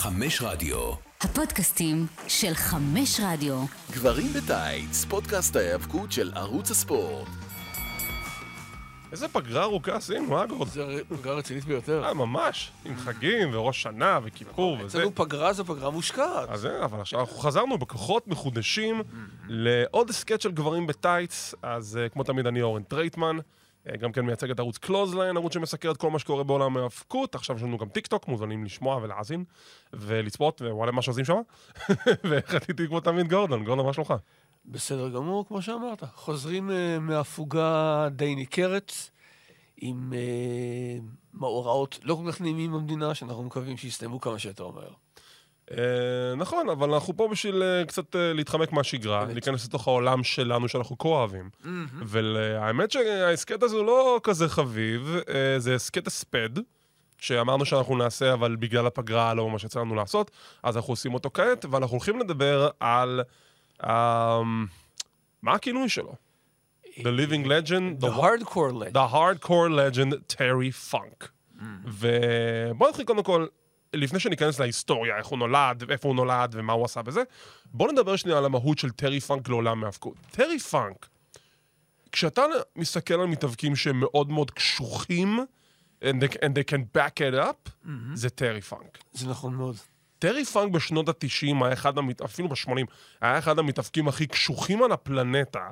חמש רדיו. הפודקאסטים של חמש רדיו. גברים בטייץ, פודקאסט ההיאבקות של ערוץ הספורט. איזה פגרה ארוכה עשינו, אה, גורד? זו פגרה רצינית ביותר. אה, ממש. עם חגים וראש שנה וכיפור וזה. אצלנו פגרה זו פגרה מושקעת. אז זה, אבל עכשיו אנחנו חזרנו בכוחות מחודשים לעוד הסכת של גברים בטייץ. אז אה, כמו תמיד אני אורן טרייטמן. אה, גם כן מייצג את ערוץ קלוזליין, ערוץ שמסקר את כל מה שקורה בעולם ההאבקות. עכשיו יש לנו גם טיק טוק, מוזמנים לשמוע ולהאזין ולצפות, ווואלה מה שעושים שם. וחטיתי כמו תמיד גורדון, גורדון, מה שלומך? בסדר גמור, כמו שאמרת. חוזרים אה, מהפוגה די ניכרת, עם אה, מאורעות לא כל כך נעימים במדינה, שאנחנו מקווים שיסתיימו כמה שיותר מהר. אה, נכון, אבל אנחנו פה בשביל אה, קצת אה, להתחמק מהשגרה. להיכנס לתוך העולם שלנו שאנחנו כה אוהבים. והאמת שההסכת הזה הוא לא כזה חביב, זה הסכת הספד, שאמרנו שאנחנו נעשה, אבל בגלל הפגרה לא ממש יצא לנו לעשות, אז אנחנו עושים אותו כעת, ואנחנו הולכים לדבר על... אה, מה הכינוי שלו? The Living Legend, The Hardcore Legend. The Hardcore Legend, Terry Funk. ובוא נתחיל קודם כל, לפני שניכנס להיסטוריה, איך הוא נולד, איפה הוא נולד ומה הוא עשה בזה, בוא נדבר שנייה על המהות של טרי פאנק לעולם ההאבקות. טרי פאנק, כשאתה מסתכל על מתאבקים שהם מאוד מאוד קשוחים, and they, and they can back it up, זה טרי פאנק. זה נכון מאוד. טרי פאנק בשנות ה-90 היה אחד, המת... אפילו ב-80, היה אחד המתאבקים הכי קשוחים על הפלנטה,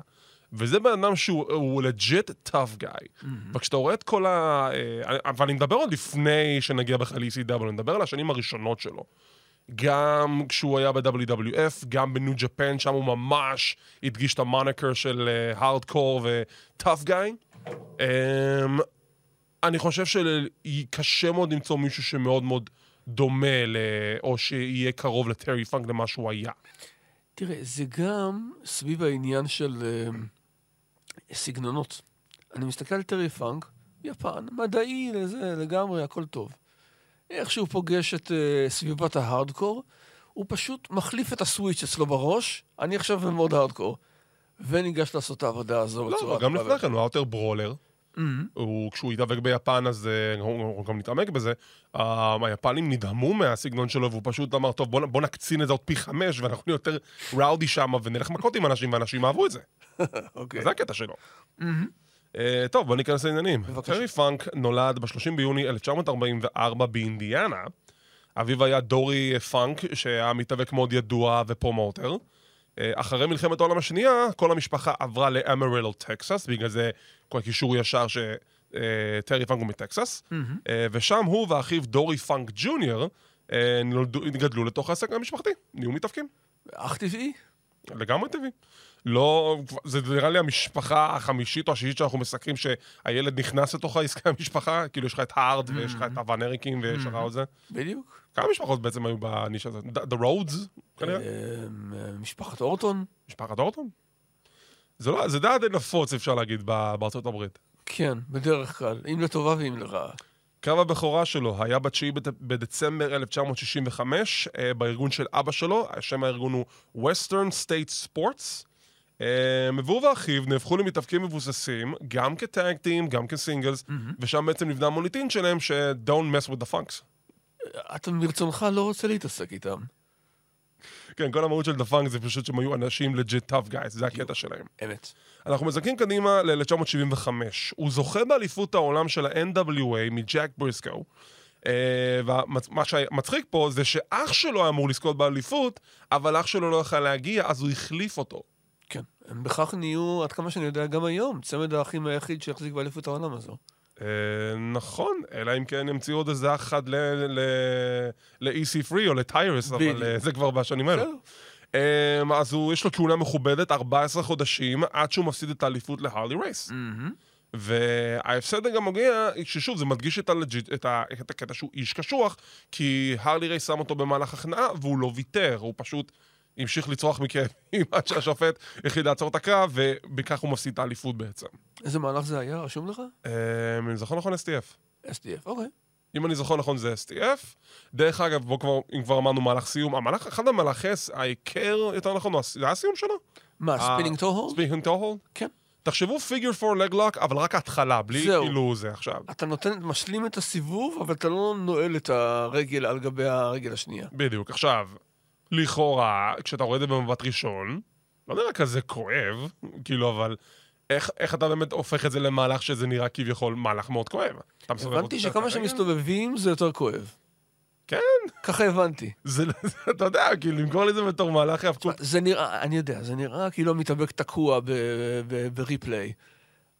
וזה בן אדם שהוא legit tough guy. וכשאתה רואה את כל ה... אה, אבל אני מדבר עוד לפני שנגיע בכלל ל-ECW, אני מדבר על השנים הראשונות שלו. גם כשהוא היה ב-WWF, גם ב New Japan, שם הוא ממש הדגיש את ה moniker של hardcore ו tough guy. אני חושב שקשה מאוד למצוא מישהו שמאוד מאוד דומה, ל... או שיהיה קרוב לטרי פאנק למה שהוא היה. תראה, זה גם סביב העניין של אה, סגנונות. אני מסתכל על טרי פאנק, יפן, מתאים לזה, לגמרי, הכל טוב. איך שהוא פוגש את אה, סביבת ההארדקור, הוא פשוט מחליף את הסוויץ' אצלו בראש, אני עכשיו במוד הארדקור, וניגש לעשות את העבודה הזו לא, בצורה... אבל גם לפני כן הוא יותר ברולר. Mhm. הוא, כשהוא התאבק ביפן, אז אה, הוא, הוא גם התעמק בזה. Uh, היפנים נדהמו מהסגנון שלו, והוא פשוט אמר, טוב, בוא, בוא נקצין את זה עוד פי חמש, ואנחנו נהיה יותר ראודי שם, ונלך מכות עם אנשים, ואנשים אהבו את זה. אוקיי. זה הקטע שלו. Uh, טוב, בוא ניכנס לעניינים. בבקשה. טרי פאנק נולד ב-30 ביוני 1944 באינדיאנה. אביו היה דורי פאנק, שהיה מתאבק מאוד ידוע ופרומוטר. אה, אחרי מלחמת העולם השנייה, כל המשפחה עברה לאמרילו, טקסס, בגלל זה כל הקישור ישר שטרי פאנק הוא מטקסס. אה, ושם הוא ואחיו דורי פאנק ג'וניור אה, נולדו- גדלו לתוך העסק המשפחתי, נהיו מתאבקים. אך טבעי? לגמרי טבעי. לא, זה נראה לי המשפחה החמישית או השישית שאנחנו מסקרים שהילד נכנס לתוך העסק המשפחה, כאילו יש לך את הארט ויש לך את הוואן אריקים ויש לך עוד זה. בדיוק. כמה משפחות בעצם היו בנישה הזאת? The Roads, כנראה? אה, משפחת אורטון? משפחת אורטון? זה לא, זה די נפוץ, אפשר להגיד, בארצות הברית. כן, בדרך כלל, אם לטובה ואם לרעה. קרב הבכורה שלו היה ב-9 בד- בדצמבר 1965 אה, בארגון של אבא שלו, שם הארגון הוא Western State Sports. אה, והוא ואחיו נהפכו למתאבקים מבוססים, גם כטאגטים, גם כסינגלס, ושם בעצם נבנה המוניטין שלהם ש-Don't mess with the funks. אתה מרצונך לא רוצה להתעסק איתם. כן, כל המהות של The Funks זה פשוט שהם היו אנשים legit tough guys, זה הקטע שלהם. אמת. אנחנו מזכים קדימה ל-1975. הוא זוכה באליפות העולם של ה-NWA מג'ק בריסקו. ומה שמצחיק פה זה שאח שלו היה אמור לזכות באליפות, אבל אח שלו לא יכל להגיע, אז הוא החליף אותו. כן. הם בכך נהיו, עד כמה שאני יודע, גם היום, צמד האחים היחיד שהחזיק באליפות העולם הזו. Uh, נכון, אלא אם כן ימציאו עוד איזה אח אחד ל-EC3 או לטיירוס, אבל uh, זה כבר בשנים. בסדר. Um, אז יש לו כהונה מכובדת, 14 חודשים, עד שהוא מפסיד את האליפות להרלי רייס. וההפסד גם מגיע, ששוב, זה מדגיש את, ה legit, את, ה, את הקטע שהוא איש קשוח, כי הרלי רייס שם אותו במהלך הכנעה, והוא לא ויתר, הוא פשוט המשיך לצרוח מכאבים עד שהשופט החליט לעצור את הקרב, ובכך הוא מפסיד את האליפות בעצם. איזה מהלך זה היה? רשום לך? אמ, אם אני זוכר נכון, STF. SDF, אוקיי. אם אני זוכר נכון זה STF. דרך אגב, בוא כבר, אם כבר אמרנו מהלך סיום, המהלך, אחד המהלכי ההיכר, יותר נכון, זה היה הסיום שלו? מה, spinning toe hold? spinning toe hold? כן. תחשבו figure four leglock, אבל רק ההתחלה, בלי זהו. כאילו זה עכשיו. אתה נותן, משלים את הסיבוב, אבל אתה לא נועל את הרגל על גבי הרגל השנייה. בדיוק. עכשיו, לכאורה, כשאתה רואה את זה במבט ראשון, לא נראה כזה כואב, כאילו, אבל איך, איך אתה באמת הופך את זה למהלך שזה נראה כביכול מהלך מאוד כואב? הבנתי שכמה? שמסתובבים זה יותר כואב. כן. ככה הבנתי. זה, אתה יודע, כאילו, למכור לי זה בתור מהלך היאבקות. זה נראה, אני יודע, זה נראה כאילו המתאבק תקוע ב- ב- replay.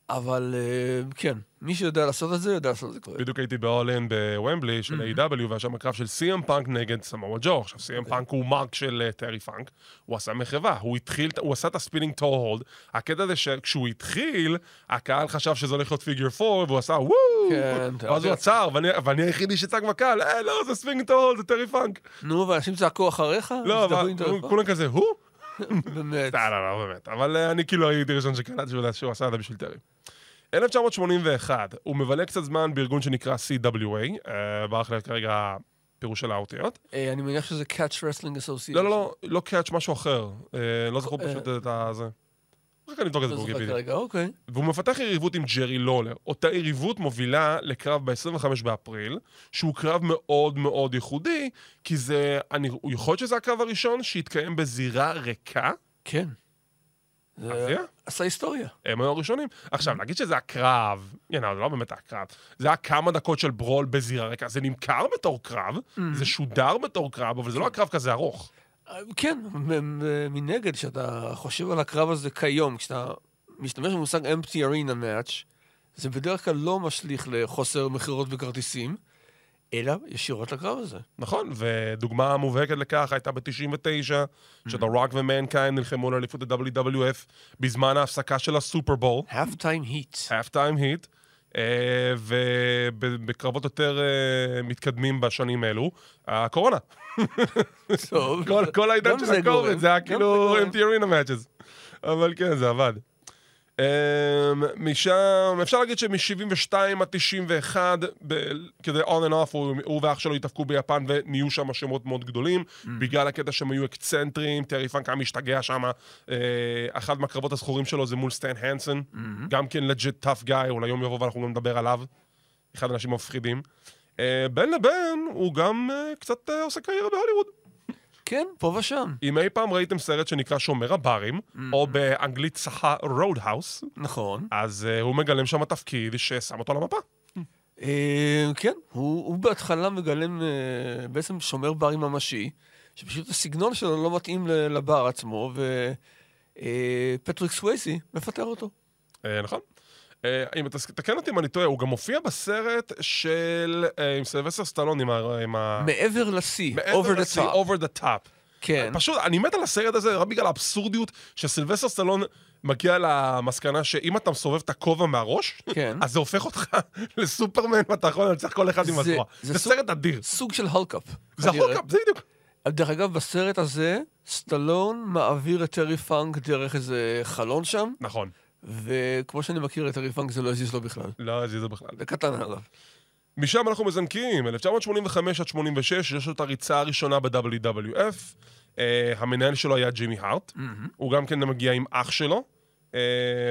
אבל אה, כן, מי שיודע לעשות את זה, יודע לעשות את זה כואב. בדיוק הייתי ב-All In בוומבלי של AEW והיה שם קרב של סי.אם פאנק נגד סמואה ג'ו. עכשיו, סי.אם אוקיי. פאנק הוא mark של אה, טרי פאנק, הוא עשה מחווה, הוא התחיל, הוא עשה את ה spinning toe hold. הקטע זה שכשהוא התחיל, הקהל חשב שזה הולך להיות figure four, והוא עשה וואו! כן, ואז הוא. עצר, ואני- ואני היחידי שצעק בקהל, אה, לא, זה spinning toe hold, זה טרי פאנק. נו, ואנשים צעקו אחריך? לא? כולם כזה, הוא? באמת. לא, לא, לא, באמת. אבל אה, אני כאילו הייתי ראשון שקלטתי שהוא עשה את זה בשביל טרי. 1981, הוא מבלה קצת זמן בארגון שנקרא CWA, אה, ברח לי כרגע פירוש של האותיות. אה, אני מניח שזה Catch Wrestling Association. לא, לא, לא, לא קאץ', משהו אחר. לא אה. פשוט את הזה. רק אני אבדוק את זה בוויקיפדיה. אוקיי. והוא מפתח יריבות עם ג'רי לולר. אותה יריבות מובילה לקרב ב-25 באפריל, שהוא קרב מאוד מאוד ייחודי, כי זה, אני, יכול להיות שזה הקרב הראשון שהתקיים בזירה ריקה. כן. זה? עשה היסטוריה. הם היו הראשונים. עכשיו, נגיד שזה הקרב, know, זה לא באמת הקרב, זה היה כמה דקות של ברול בזירה ריקה. זה נמכר בתור קרב, זה שודר בתור קרב, אבל זה לא הקרב כזה ארוך. כן, מנגד, כשאתה חושב על הקרב הזה כיום, כשאתה משתמש במושג empty arena match, זה בדרך כלל לא משליך לחוסר מכירות בכרטיסים, אלא ישירות לקרב הזה. נכון, ודוגמה מובהקת לכך הייתה ב-99, שאתה רוק ומנקיין נלחמו על אליפות ה-WWF בזמן ההפסקה של הסופרבול, half time heat. half time hit, אה, ובקרבות יותר אה, מתקדמים בשנים אלו, הקורונה. כל, העידן של גורם, זה היה כאילו empty arena matches. אבל כן, זה עבד. Um, משם, אפשר להגיד שמ-72 עד 91, ב- כזה on and off, הוא, הוא ואח שלו התאפקו ביפן ונהיו שם שמות מאוד גדולים, בגלל הקטע שהם היו אקסצנטרים, טרי פאנק היה משתגע שם. Uh, אחד מהקרבות הזכורים שלו זה מול סטן הנסון, גם כן legit tough guy, אולי יום יבוא ואנחנו גם נדבר עליו. אחד האנשים המפחידים. בין לבין, הוא גם uh, קצת uh, עושה קריירה בהוליווד. כן, פה ושם. אם אי פעם ראיתם סרט שנקרא שומר הברים, או באנגלית צחה רודהאוס, נכון. אז uh, הוא מגלם שם תפקיד ששם אותו על המפה. אה, כן, הוא, הוא בהתחלה מגלם אה, בעצם שומר ברים ממשי, שפשוט הסגנון שלו לא מתאים לבר עצמו, ופטריק סווייסי מפטר אותו. Uh, נכון? Uh, אם אתה תקן אותי אם אני טועה, הוא גם מופיע בסרט של... Uh, עם סילבסטר סטלון, עם ה... מעבר לשיא, over the top. over the top. כן, פשוט, אני מת על הסרט הזה רק בגלל האבסורדיות שסילבסטר סטלון מגיע למסקנה שאם אתה מסובב את הכובע מהראש, כן. אז זה הופך אותך לסופרמן ואתה יכול לנצח כל אחד עם הזרוע. זה זה סוג- סרט אדיר. סוג של hulk up. זה. hulk up, זה בדיוק. דרך אגב, בסרט הזה, סטלון מעביר את טרי פאנק דרך איזה חלון שם, נכון. וכמו שאני מכיר את טרי פאנק זה לא הזיז לו בכלל. לא, זה זה בכלל. זה קטן עליו. משם אנחנו מזנקים, 1985 עד 86, יש לו את הריצה הראשונה ב-WWF. Uh, המנהל שלו היה ג'ימי הארט. הוא גם כן מגיע עם אח שלו. Uh,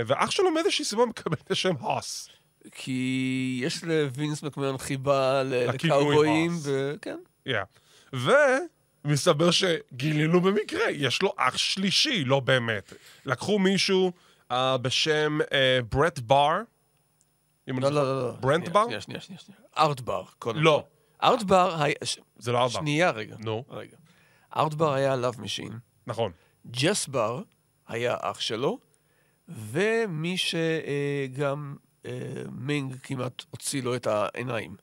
ואח שלו מאיזושהי סיבה מקבל את השם הוס. כי יש לווינס מקמן חיבה לקאובויים. וכן. Yeah. ומסתבר שגילינו במקרה, יש לו אח שלישי, לא באמת. לקחו מישהו uh, בשם uh, ברט בר. אם אני לא, לא, לא. ברנט בר? שנייה, שנייה, שנייה. ארטבר, קודם. לא, כל. ארטבר היה... זה לא ארבע. שנייה רגע. נו, רגע. ארטבר היה לאב משין. נכון. ג'סבר היה אח שלו, ומי שגם אה, מינג כמעט הוציא לו את העיניים.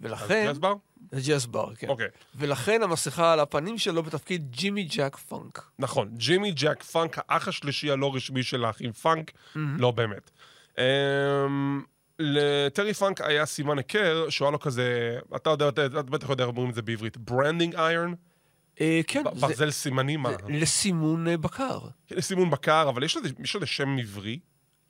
ולכן... אז ג'סבר? זה ג'סבר, כן. אוקיי. ולכן המסכה על הפנים שלו בתפקיד ג'ימי ג'ק פאנק. נכון, ג'ימי ג'ק פאנק, האח השלישי הלא רשמי של האחים פאנק, לא באמת. Um, לטרי פאנק היה סימן היכר, שהוא היה לו כזה, אתה יודע, אתה אתה בטח יודע איך אומרים את זה בעברית, ברנדינג איירון, אה, כן, ברזל סימנים? לסימון אה, בקר. סימון בקר, אבל יש לזה שם עברי?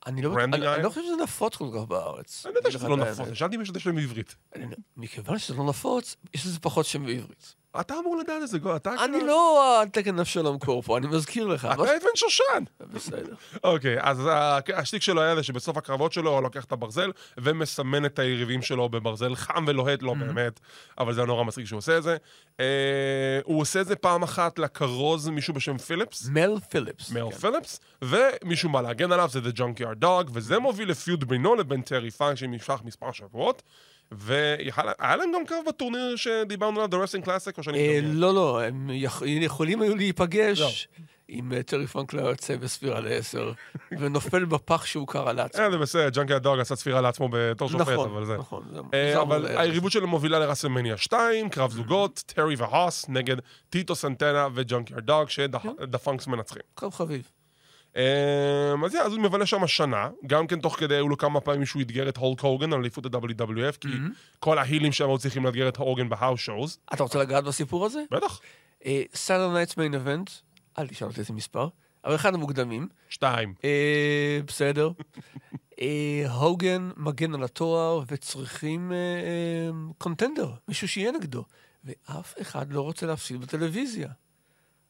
אני לא, אני? לא חושב שזה נפוץ כל כך בארץ. אני יודע אגיד שזה לא נפוץ. שאלתי אם יש שם בעברית. אני- מכיוון שזה לא נפוץ, יש לזה פחות שם בעברית. אתה אמור לדעת את זה, אתה... אני כאילו- לא התקן אבשלום קור פה, אני מזכיר לך. אתה אבן שושן! בסדר. אוקיי, אז השטיק שלו היה זה שבסוף הקרבות שלו הוא לוקח את הברזל ומסמן את היריבים שלו בברזל חם ולוהט, לא באמת, אבל זה נורא מצחיק שהוא עושה את זה. אה, הוא עושה את זה פעם אחת לכרוז מישהו בשם פיליפס. מל פיליפס. מל כן. פיליפס, ומישהו בא להגן עליו, זה The Junkyard Dog, וזה מוביל ל feud בינו לבין טרי פאנק שנמשך מספר שבועות, והיה להם גם קרב בטורניר שדיברנו עליו, The Wrestling Classic, או שאני... אה, מדמיין? לא, לא, הם יכ- יכולים היו לא. להיפגש אם אה, טרי פאנק לא יוצא בספירה לעשר, ונופל בפח שהוא קרא לעצמו. אה, זה בסדר, Junkyard Dog עשה ספירה לעצמו בתור שופט, נכון, אבל זה... נכון. זה אבל. היריבות שלהם מובילה לראסלמניה 2, קרב זוגות, טרי והוס נגד טיטו סנטנה וג'ונקיארד דוג, ש The Funks מנצחים. קרב חביב. אה, אז אז הוא מבלה שם שנה, גם כן תוך כדי, היו לו כמה פעמים שהוא אתגר את הולק הוגן על אליפות ה-WWF, כי כל ה heels שם היו צריכים לאתגר את הוגן בהאוס שואוז. אתה רוצה לגעת בסיפור הזה? בטח. Saturday Night's Main Event, אל תשאל אותי איזה מספר, אבל אחד המוקדמים. שתיים. אה, בסדר. אה, הוגן מגן על התואר וצריכים אה, אה, contender, מישהו שיהיה נגדו. ואף אחד לא רוצה להפסיד בטלוויזיה.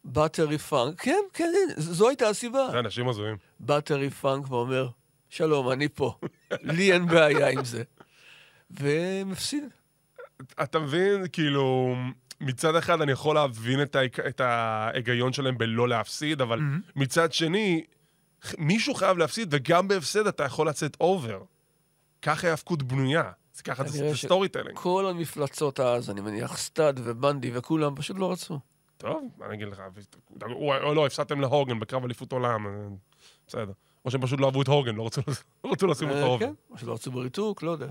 בא טרי פאנק, כן, כן, זו הייתה הסיבה. זה אנשים הזויים. בא טרי פאנק ואומר, שלום, אני פה, לי אין בעיה עם זה. ומפסיד. אתה מבין, כאילו, מצד אחד אני יכול להבין את, ההיק- את ההיגיון שלהם בלא להפסיד, אבל מצד שני, מישהו חייב להפסיד, וגם בהפסד אתה יכול לצאת over. ככה ההאבקות בנויה. זה ככה זה storytelling. כל המפלצות אז, אני מניח, סטאד ובנדי וכולם, פשוט לא רצו. טוב, מה אני אגיד לך, או לא, הפסדתם להוגאן בקרב אליפות עולם, אה, בסדר. או שהם פשוט לא אהבו את הוגאן, לא רצו לא רצו לשים אותו אה, over. כן, או שלא רצו בריתוק, לא יודע.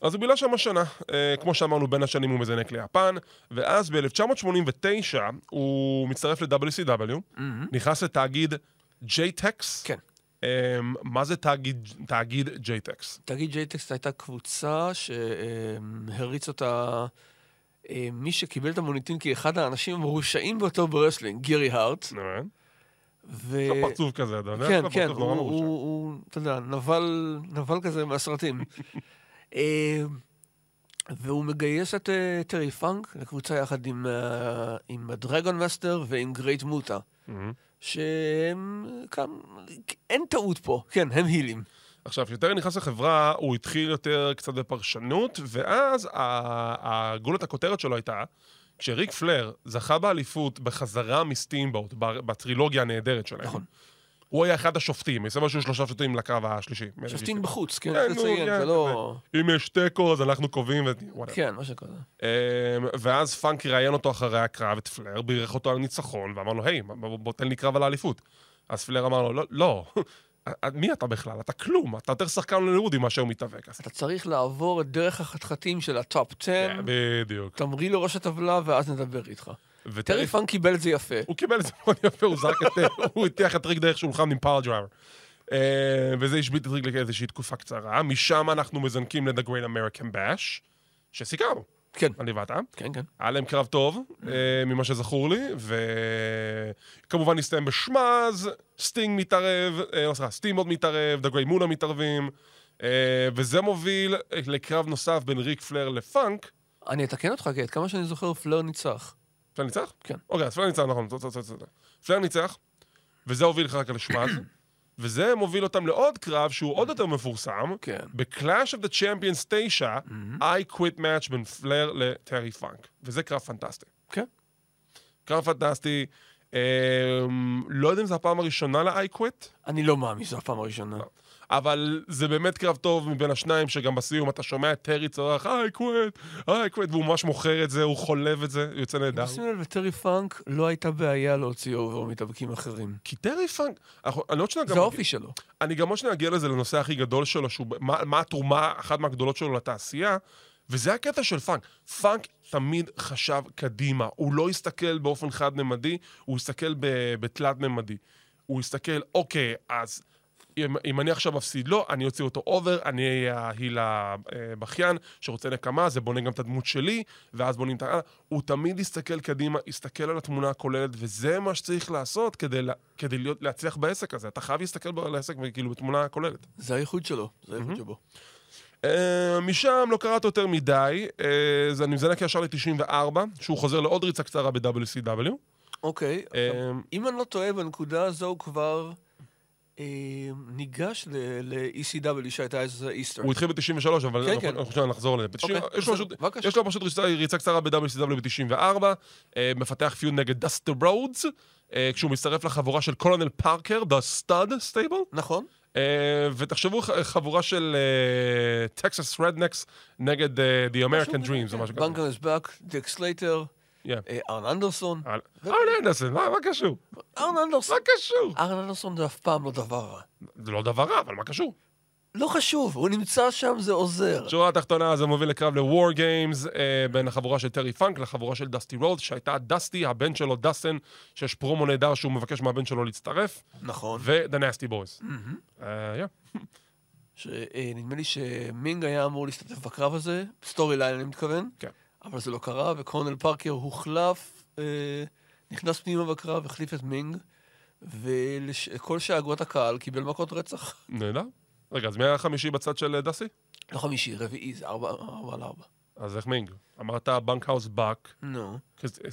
אז הוא בילה שם השנה. אה, כמו שאמרנו, בין השנים הוא מזנק ליפן, ואז ב-1989 הוא מצטרף ל-WCW, נכנס לתאגיד J-Tex. כן. אה, מה זה תאגיד, תאגיד J-Tex? J-Tex הייתה קבוצה שהריץ אותה מי שקיבל את המוניטין כאחד האנשים המרושעים ביותר ב wrestling, גירי הארט. אה? ו... יש לו פרצוף כזה, אתה יודע? כן, לו כן, הוא, הוא. הוא, אתה יודע, נבל, נבל כזה מהסרטים. אה, והוא מגייס את אה, טרי פאנק לקבוצה יחד עם, אה, עם הדרגון מאסטר ועם גרייט מוטה. שהם כאן, אין טעות פה, כן, הם הילים. עכשיו, כשיותר נכנס לחברה, הוא התחיל יותר קצת בפרשנות, ואז הגולת הכותרת שלו הייתה, כשריק פלייר זכה באליפות בחזרה מסטימבוט, בטרילוגיה הנהדרת שלהם. נכון. הוא היה אחד השופטים, מסתבר שהיו שלושה שופטים לקרב השלישי. שופטים בחוץ, כן, כן, צריך נו, לציין, כן, זה לא... אם יש תיקו, אז אנחנו קובעים ו... whatever. כן, מה שקורה. אמ, ואז פאנק ראיין אותו אחרי הקרב, את פלייר, בירך אותו על ניצחון, ואמר לו, היי, בוא, בוא תן לי קרב על האליפות. אז פלייר אמר לו, לא, לא, מי אתה בכלל? אתה כלום, אתה יותר שחקן הוליוודי מאשר מתאבק. אתה צריך לעבור את דרך החתחתים של ה top 10, כן, בדיוק. תמריא לראש הטבלה ואז נדבר איתך. טרי פאנק קיבל את זה יפה. הוא קיבל את זה מאוד יפה, הוא זרק את... הוא הטיח את ריק דרך שולחן עם piledriver. אה, וזה השבית את ריק לאיזושהי תקופה קצרה. משם אנחנו מזנקים ל-The Great American Bash, שסיקרנו, כן, אני ואתה. כן, כן. היה להם קרב טוב, אה, ממה שזכור לי, וכמובן הסתיים ב schmozz, סטינג מתערב, אה, לא סליחה, סטינג עוד מתערב, Great מונה מתערבים, אה, וזה מוביל לקרב נוסף בין ריק פלייר לפאנק. אני אתקן אותך, כי עד כמה שאני זוכר, פלייר ניצח. פלייר ניצח? כן. אוקיי, אז פלייר ניצח, נכון, פלייר ניצח, וזה הוביל אחר כך ל schmozz, וזה מוביל אותם לעוד קרב שהוא עוד יותר מפורסם, כן. ב-Clash of the Champions 9, I quit match בין פלייר לטרי פאנק, וזה קרב פנטסטי. כן. קרב פנטסטי, אמ, לא יודע אם זו הפעם הראשונה ל-I quit, אני לא מאמין שזו הפעם הראשונה. אבל זה באמת קרב טוב מבין השניים, שגם בסיום אתה שומע את טרי צורח, I quit, I quit, והוא ממש מוכר את זה, הוא חולב את זה, הוא יוצא נהדר. שים לב, לטרי פאנק לא הייתה בעיה להוציא over מתאבקים אחרים. כי טרי פאנק, אני עוד שניה גם... זה האופי שלו. אני גם עוד שניה אגיע לזה לנושא הכי גדול שלו, שהוא, מה, מה התרומה, אחת מהגדולות שלו לתעשייה, וזה הקטע של פאנק. פאנק תמיד חשב קדימה. הוא לא הסתכל באופן חד-ממדי, הוא הסתכל בתלת-ממדי. הוא הסתכל, אוקיי, אז אם, אם אני עכשיו מפסיד לו, אני אוציא אותו over, אני אהיה ה heel הבכיין שרוצה נקמה, זה בונה גם את הדמות שלי, ואז בונים את ה... הוא תמיד הסתכל קדימה, הסתכל על התמונה הכוללת, וזה מה שצריך לעשות כדי, לה, כדי להיות, להצליח בעסק הזה. אתה חייב להסתכל על העסק כאילו בתמונה הכוללת. זה הייחוד שלו, זה הייחוד שבו. אה, משם לא קראת יותר מדי, אה, אז אני מזנק ישר ל-94, שהוא חוזר לעוד ריצה קצרה ב-WCW. אוקיי, עכשיו, אה, אם אני לא טועה, בנקודה הזו הוא כבר ניגש ל- ל-ECW שהייתה אז איסטר. הוא התחיל ב-93, אבל כן, אנחנו כן. אנחנו נחזור לזה. אוקיי, יש לו פשוט-. יש לו פשוט ריצה- קצרה ב-WCW ב-94, אה, מפתח feud נגד דסטי רודס, אה, כשהוא מצטרף לחבורה של קולונל פארקר, The Stud Stable. נכון? אה, ותחשבו חבורה של Texas rednecks נגד אה, The American Dreams, או משהו כזה. בנקהאוס באק, דיק סלייטר. אה, ארן אנדרסון. ארן אנדרסון, מה קשור? ארן אנדרסון. מה קשור? ארן אנדרסון זה אף פעם לא דבר רע. זה לא דבר רע, אבל מה קשור? לא חשוב, הוא נמצא שם, זה עוזר. שורה התחתונה זה מוביל לקרב ל-War Games אה, בין החבורה של טרי פאנק לחבורה של דסטי רודס, שהייתה דסטי, הבן שלו דסטן, שיש פרומו נהדר שהוא מבקש מהבן שלו להצטרף, נכון. ו-The Nasty Boys. אה, yeah. שנדמה לי שמינג היה אמור להשתתף בקרב הזה, storyline אני מתכוון, כן. אבל זה לא קרה, וקולונל פארקר הוחלף, אה, נכנס פנימה בקרב, החליף את מינג, וכל שאגות הקהל קיבל מכות רצח. נהדר. רגע, אז מי היה החמישי בצד של אה, דסטי? לא חמישי, רביעי, זה ארבע ארבע על ארבע. אז איך מינג? אמרת בנקהאוס באק, נו.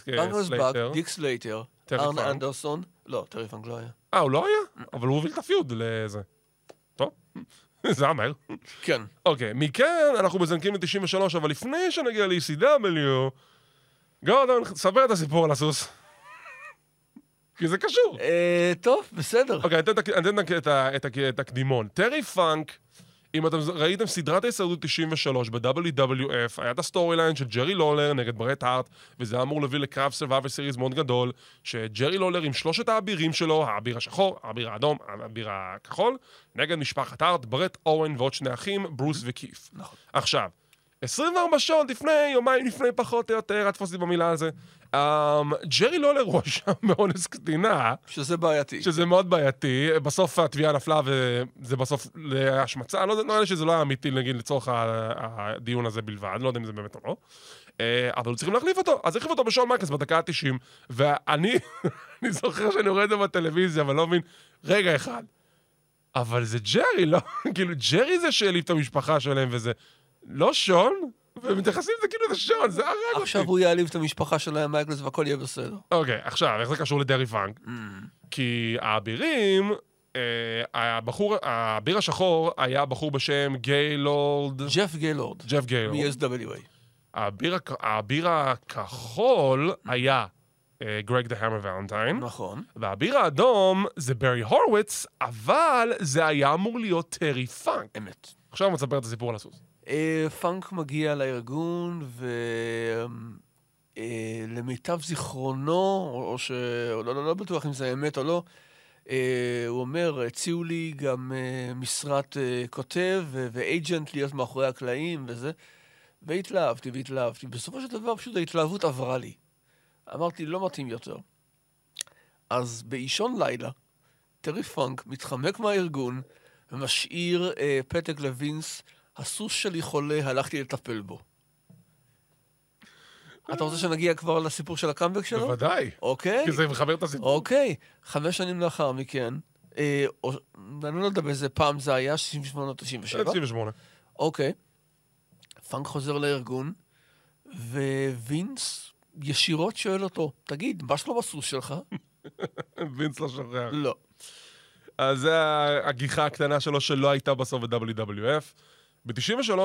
בנקהאוס באק. דיק סלייטר, ארן. אנדרסון, לא, טרי פאנק לא היה. אה, הוא לא היה? אבל הוא הוביל את ה feud לזה. טוב, זה היה מהר. כן. אוקיי, מכאן אנחנו מזנקים ל-93, אבל לפני שנגיע ל-ECW, גורדון, ספר את הסיפור על הסוס. כי זה קשור. אה, טוב, בסדר. אוקיי, אני אתן את הקדימון. טרי פאנק, אם אתם ראיתם סדרת ההישרדות 93 ב-WWF, היה את ה storyline של ג'רי לולר נגד ברט הארט, וזה היה אמור להביא לקרב Survivor Series מאוד גדול, שג'רי לולר עם שלושת האבירים שלו, האביר השחור, האביר האדום, האביר הכחול, נגד משפחת הארט, ברט אוון ועוד שני אחים, ברוס וקיף. נכון. עכשיו, 24 שעות לפני, יומיים לפני פחות או יותר, אל תפוס לי במילה על זה, ג'רי לולר הואשם באונס קטינה, שזה בעייתי. שזה מאוד בעייתי. בסוף התביעה נפלה וזה בסוף להשמצה. לא נראה לי שזה לא היה אמיתי, נגיד, לצורך הדיון הזה בלבד, לא יודע אם זה באמת או לא. אה, אבל צריכים להחליף אותו. אז החליף אותו בשון מייקלס בדקה ה-90, ואני אני זוכר שאני רואה את זה בטלוויזיה, אבל לא מבין, רגע אחד. אבל זה ג'רי, לא? כאילו, ג'רי זה שהעליב את המשפחה שלהם וזה. לא שון? ומתייחסים לזה כאילו זה שון, זה הרג אותי. עכשיו הוא יעליב את המשפחה שלהם, מייקלס, והכל יהיה בסדר. אוקיי, עכשיו, איך זה קשור לטרי פאנק? כי האבירים, אה, הבחור, האביר השחור היה בחור בשם גיילורד, ג'ף גיילורד, ג'ף גיילורד. מ-SWA. האביר הכחול היה אה, גרג The Hammer ולנטיין, נכון. והאביר האדום זה ברי הורוויץ, אבל זה היה אמור להיות טרי פאנק. אמת. עכשיו אני מספר את הסיפור על הסוס. אה, פאנק מגיע לארגון, ולמיטב זיכרונו, או ש... לא, לא, לא בטוח אם זה אמת או לא, אה, הוא אומר, הציעו לי גם אה, משרת אה, כותב ו agent להיות מאחורי הקלעים וזה, והתלהבתי והתלהבתי. בסופו של דבר פשוט ההתלהבות עברה לי. אמרתי, לא מתאים יותר. אז באישון לילה, טרי פאנק מתחמק מהארגון ומשאיר אה, פתק לווינס, הסוס שלי חולה, הלכתי לטפל בו. אתה רוצה שנגיע כבר לסיפור של הקאמבק שלו? בוודאי. אוקיי. כי זה מחבר את הסיפור. אוקיי. חמש שנים לאחר מכן, אה, או, אני לא יודע באיזה פעם זה היה, 68 או 97. 98. אוקיי. פאנק חוזר לארגון, ווינס ישירות שואל אותו, תגיד, מה שלום הסוס שלך? וינס לא שוכח. לא. אז זה הגיחה הקטנה שלו שלא הייתה בסוף ב-WWF. ב-93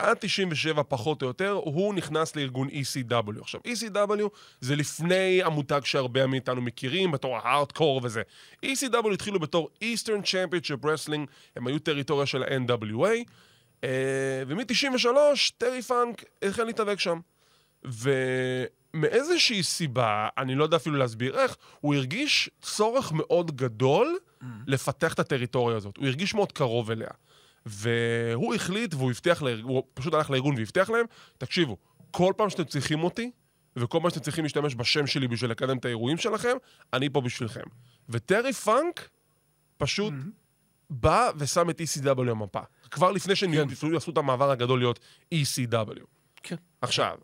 עד 97 פחות או יותר, הוא נכנס לארגון ECW. עכשיו, ECW זה לפני המותג שהרבה מאיתנו מכירים, בתור ההארדקור וזה. ECW התחילו בתור Eastern Championship Wrestling, הם היו טריטוריה של ה-NWA, uh, ומ-93 טרי פאנק החל להתאבק שם. ומאיזושהי סיבה, אני לא יודע אפילו להסביר איך, הוא הרגיש צורך מאוד גדול לפתח את הטריטוריה הזאת. הוא הרגיש מאוד קרוב אליה. והוא החליט, והוא הבטיח, לארג... הוא פשוט הלך לארגון והבטיח להם, תקשיבו, כל פעם שאתם צריכים אותי, וכל פעם שאתם צריכים להשתמש בשם שלי בשביל לקדם את האירועים שלכם, אני פה בשבילכם. וטרי פאנק פשוט בא ושם את ECW על המפה. כבר לפני שהם כן. עשו את המעבר הגדול להיות ECW. כן. עכשיו,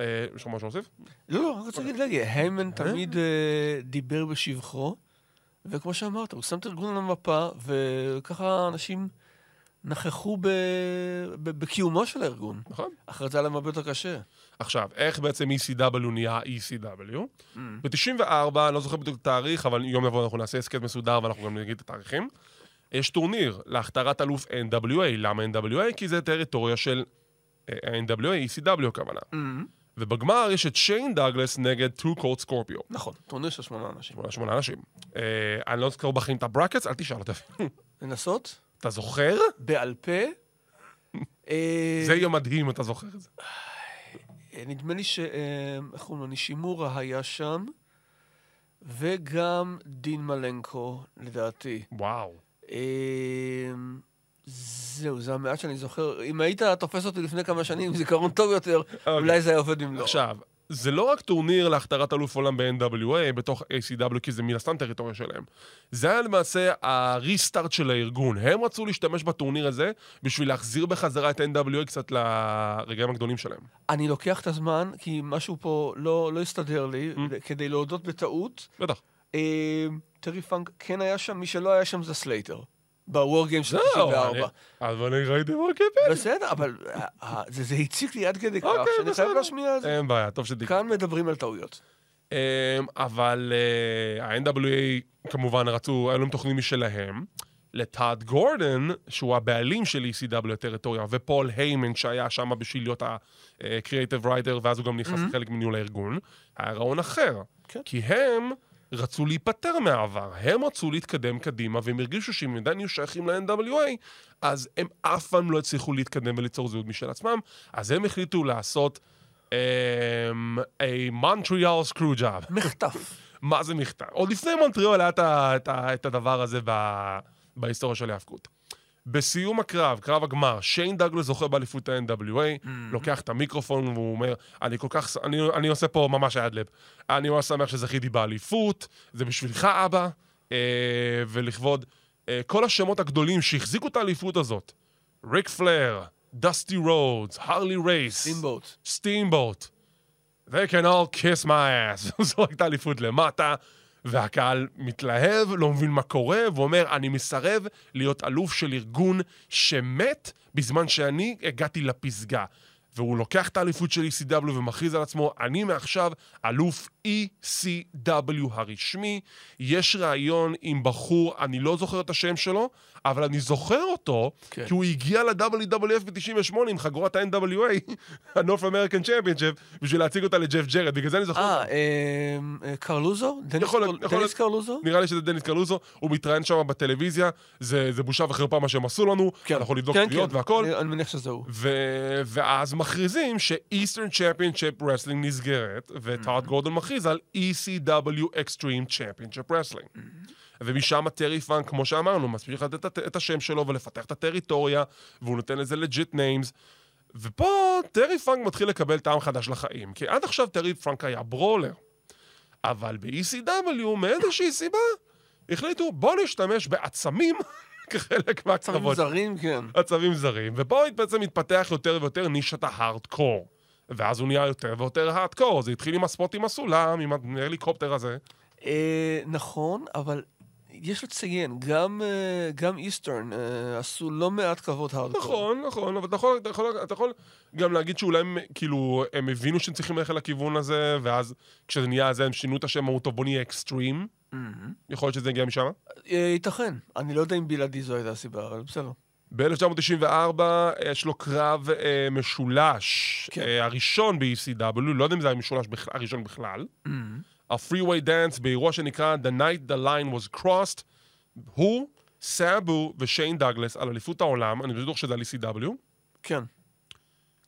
אה, יש לך משהו להוסיף? לא, לא, רק רוצה להגיד רגע, היימן תמיד אה, דיבר בשבחו, וכמו שאמרת, הוא שם את הארגון על המפה, וככה אנשים נכחו ב... ב... בקיומו של הארגון. נכון? אחרת זה היה להם הרבה יותר קשה. עכשיו, איך בעצם ECW נהיה ECW? Mm. ב-94, אני לא זוכר בדיוק את התאריך, אבל יום יבוא אנחנו נעשה הסכת מסודר ואנחנו גם נגיד את התאריכים. יש טורניר להכתרת אלוף NWA. למה NWA? כי זה טריטוריה של אה, NWA, ECW הכוונה. Mm. ובגמר יש את שיין דאגלס נגד טו קולד סקורפיו. נכון, טורניר של שמונה אנשים. שמונה, שמונה אנשים. אה, אני לא זוכר בחיים את ה brackets, אל תשאל אותי. לנסות? אתה זוכר? בעל פה? זה יהיה מדהים, אתה זוכר את זה. אה, נדמה לי ש... אה, איך קוראים לו? נישימורה היה שם, וגם דין מלנקו, לדעתי. וואו. אה, זהו, זה המעט שאני זוכר. אם היית תופס אותי לפני כמה שנים עם זיכרון טוב יותר, אולי זה היה עובד במלואו. עכשיו, זה לא רק טורניר להכתרת אלוף עולם ב-NWA בתוך ACW, כי זה מן הסתם טריטוריה שלהם. זה היה למעשה הריסטארט של הארגון. הם רצו להשתמש בטורניר הזה בשביל להחזיר בחזרה את NWA קצת לרגעים הגדולים שלהם. אני לוקח את הזמן, כי משהו פה לא, לא הסתדר לי, Mm. כדי להודות בטעות. בטח. אה, טרי פאנק כן היה שם, מי שלא היה שם זה סלייטר. בוור גיים של זהו, 94. אני- אבל אני ראיתי כיף. בסדר, אבל אה, אה, זה הציק לי עד כדי כך, אוקיי, שאני. חייב להשמיע את זה. אין בעיה, טוב שדיק. כאן מדברים על טעויות. אמ, אבל אה, ה-NWA כמובן רצו, היו להם תוכנית משלהם. לטאד גורדון, שהוא הבעלים של ECW הטריטוריה, ופול היימן שהיה שם בשביל להיות ה-creative writer, ואז הוא גם נכנס לחלק מניהול הארגון, היה רעיון אחר. כן. כי הם רצו להיפטר מהעבר, הם רצו להתקדם קדימה, והם הרגישו שאם עדיין יהיו שייכים ל-NWA, אז הם אף פעם לא הצליחו להתקדם וליצור זהות משל עצמם, אז הם החליטו לעשות um, a Montreal screw job. מחטף. מה זה מכתב? עוד לפני מונטריאול היה את, את, את הדבר הזה ב, בהיסטוריה של ההאבקות. בסיום הקרב, קרב הגמר, שיין דאגלס זוכה באליפות ה-NWA, לוקח את המיקרופון והוא אומר, אני כל כך, אני, אני עושה פה ממש ad lib. אני ממש שמח שזכיתי באליפות, זה בשבילך אבא, אה, ולכבוד אה, כל השמות הגדולים שהחזיקו את האליפות הזאת. ריק פלייר, דסטי רודס, הרלי רייס. סטימבוט. סטימבוט. They can all kiss my ass. הוא זורק את האליפות למטה, והקהל מתלהב, לא מבין מה קורה, ואומר, אני מסרב להיות אלוף של ארגון שמת בזמן שאני הגעתי לפסגה. והוא לוקח את האליפות של ECW ומכריז על עצמו, אני מעכשיו אלוף ECW הרשמי. יש ראיון עם בחור, אני לא זוכר את השם שלו, אבל אני זוכר אותו, כן. כי הוא הגיע ל-WWF ב-98 עם חגורת ה-NWA, ה-North American Championship, בשביל להציג אותה לג'ף ג'רד, בגלל זה אני זוכר אה. אה, אה, קרלוזו? דניס יכול יכול. קרלוזו? נראה לי שזה דניס קרלוזו, הוא מתראיין שם בטלוויזיה, זה, זה בושה וחרפה מה שהם עשו לנו, אנחנו נבדוק כן, כן. והכל. אני- אני מניח שזה הוא. ו- ואז מכריזים ש-Eastern Championship Wrestling נסגרת, וטוד גורדון מכריז על ECW Extreme Championship Wrestling. ומשם טרי פאנק, כמו שאמרנו, מספיק לתת את- את השם שלו ולפתח את הטריטוריה, והוא נותן לזה legit names. ופה טרי פאנק מתחיל לקבל טעם חדש לחיים, כי עד עכשיו טרי פאנק היה brawler. אבל ב-ECW, מאיזושהי סיבה, החליטו, בוא נשתמש בעצמים כחלק מהקרבות. זרים, כן. עצמים זרים, ופה בעצם מתפתח יותר ויותר נישת ההארדקור. ואז הוא נהיה יותר ויותר הארדקור, זה התחיל עם ה spot עם הסולם, עם ה helicopter הזה. אה, נכון, אבל יש לציין, גם, אה, גם Eastern אה, עשו לא מעט קרבות הארדקור. נכון, נכון, אבל אתה יכול, אתה, יכול, אתה יכול גם להגיד שאולי הם, כאילו, הם הבינו שהם צריכים ללכת לכיוון הזה, ואז כשזה נהיה זה, הם שינו את השם, אמרו, טוב, בוא נהיה אקסטרים. מהמם. יכול להיות שזה הגיע משם. אה, ייתכן. אני לא יודע אם בלעדי זו הייתה הסיבה, אבל בסדר. ב-1994 יש לו קרב אה, משולש, כן. אה, הראשון ב-ECW, לא יודע אם זה היה משולש בכ- הראשון בכלל. ה-Freeway Dance באירוע שנקרא The Night the Line was Crossed. הוא, סאבו ושיין דאגלס על אליפות העולם, אני בטוח שזה על ECW. כן.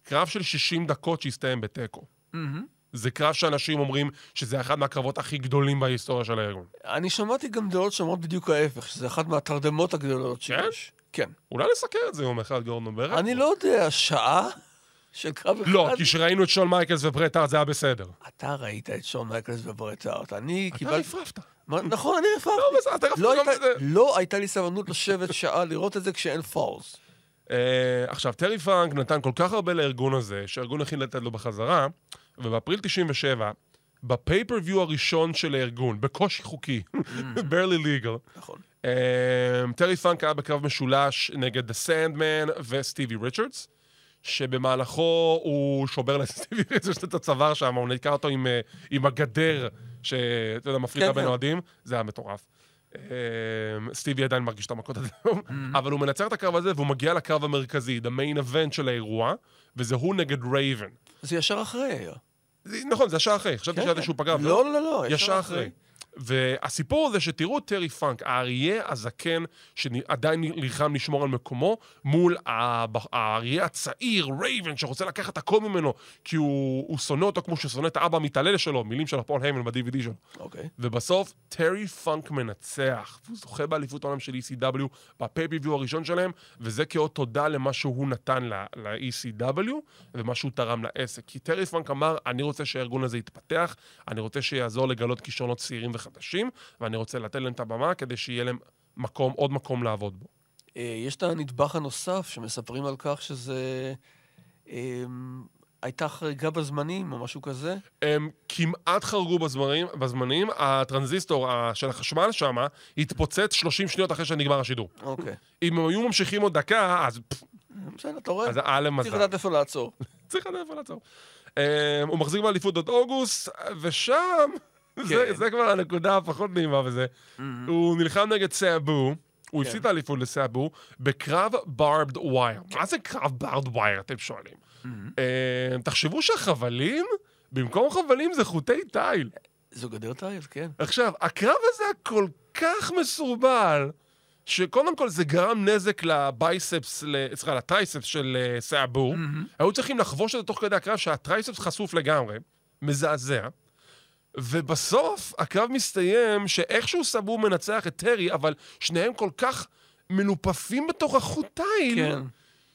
קרב של 60 דקות שהסתיים בתיקו. מהמם. זה קרב שאנשים אומרים שזה אחד מהקרבות הכי גדולים בהיסטוריה של הארגון. אני שמעתי גם דעות שאומרות בדיוק ההפך, שזה אחת מהתרדמות הגדולות שיש. כן. אולי נסקר את זה יום אחד, גורדון ברק? אני לא יודע, שעה של קרב אחד? לא, כי כשראינו את שון מייקלס וברט הארט זה היה בסדר. אתה ראית את שון מייקלס וברט הארט. אני אתה קיבלתי... רפרפת. מה- נכון, אני רפרפתי. לא, אתה לא רפרפת הייתה-. לא הייתה לי סבלנות לשבת שעה לראות את זה כשאין falls. Uh, עכשיו, טרי פאנק נתן כל כך הרבה לארגון הזה, שהארגון הכין לתת לו בחזרה, ובאפריל 97, ב pay-per-view הראשון של הארגון, בקושי חוקי, barely legal, נכון. אה, טרי פאנק היה בקרב משולש נגד The Sandman וסטיבי ריצ'רדס, שבמהלכו הוא שובר לסטיבי ריצ'רדס את הצוואר שם, הוא נתקע אותו עם, אה, עם הגדר, שאתה יודע, מפרידה כן, בין כן. אוהדים, זה היה מטורף. אה, סטיבי עדיין מרגיש את המכות הזה היום, אבל הוא מנצח את הקרב הזה והוא מגיע לקרב המרכזי, the main event של האירוע, וזה הוא נגד רייבן. זה ישר אחרי. זה- נכון, זה ישר אחרי, חשבתי כן, כן. שהוא פגע. לא, לא, לא, ישר אחרי. והסיפור הזה שתראו טרי פאנק, האריה הזקן שעדיין נלחם לשמור על מקומו, מול האריה הצעיר, רייבן, שרוצה לקחת הכל ממנו, כי הוא, הוא שונא אותו כמו שהוא שונא את האבא המתעלל שלו, מילים של פול היימן ב-DVD שלו. אוקיי. ובסוף, טרי פאנק מנצח, והוא זוכה באליפות העולם של ECW בפייפיביו הראשון שלהם, וזה כאות תודה למה שהוא נתן ל-ECW ומה שהוא תרם לעסק. כי טרי פאנק אמר, אני רוצה שהארגון הזה יתפתח, אני רוצה שיעזור לגלות כישרונות צעירים וחדשים, ואני רוצה לתת להם את הבמה כדי שיהיה להם מקום, עוד מקום לעבוד בו. אה, יש את הנדבך הנוסף שמספרים על כך שזה... אה, הייתה חריגה בזמנים או משהו כזה. הם כמעט חרגו בזמנים, בזמנים הטרנזיסטור של החשמל שם התפוצץ 30 שניות אחרי שנגמר השידור. אוקיי. אם הם היו ממשיכים עוד דקה, אז בסדר, אתה רואה? אז היה להם צריך מזל. לדעת איפה לעצור. צריך לדעת איפה לעצור. אה, הוא מחזיק באליפות עד אוגוסט, ושם, זה, כן. זה כבר הנקודה הפחות נעימה בזה. הוא נלחם נגד סאבו, הוא כן. הפסיד את האליפות לסאבו, בקרב barbed wire. מה זה קרב barbed wire, אתם שואלים? אה, תחשבו שהחבלים, במקום חבלים זה חוטי תיל. זו גדר תיל, כן. עכשיו, הקרב הזה כל כך מסורבל, שקודם כל זה גרם נזק ל biceps, סליחה, ל triceps של אה, סאבו. היו צריכים לחבוש את זה תוך כדי הקרב שה triceps חשוף לגמרי, מזעזע. ובסוף הקרב מסתיים שאיכשהו סאבו מנצח את טרי, אבל שניהם כל כך מנופפים בתוך החוט תיל, כן.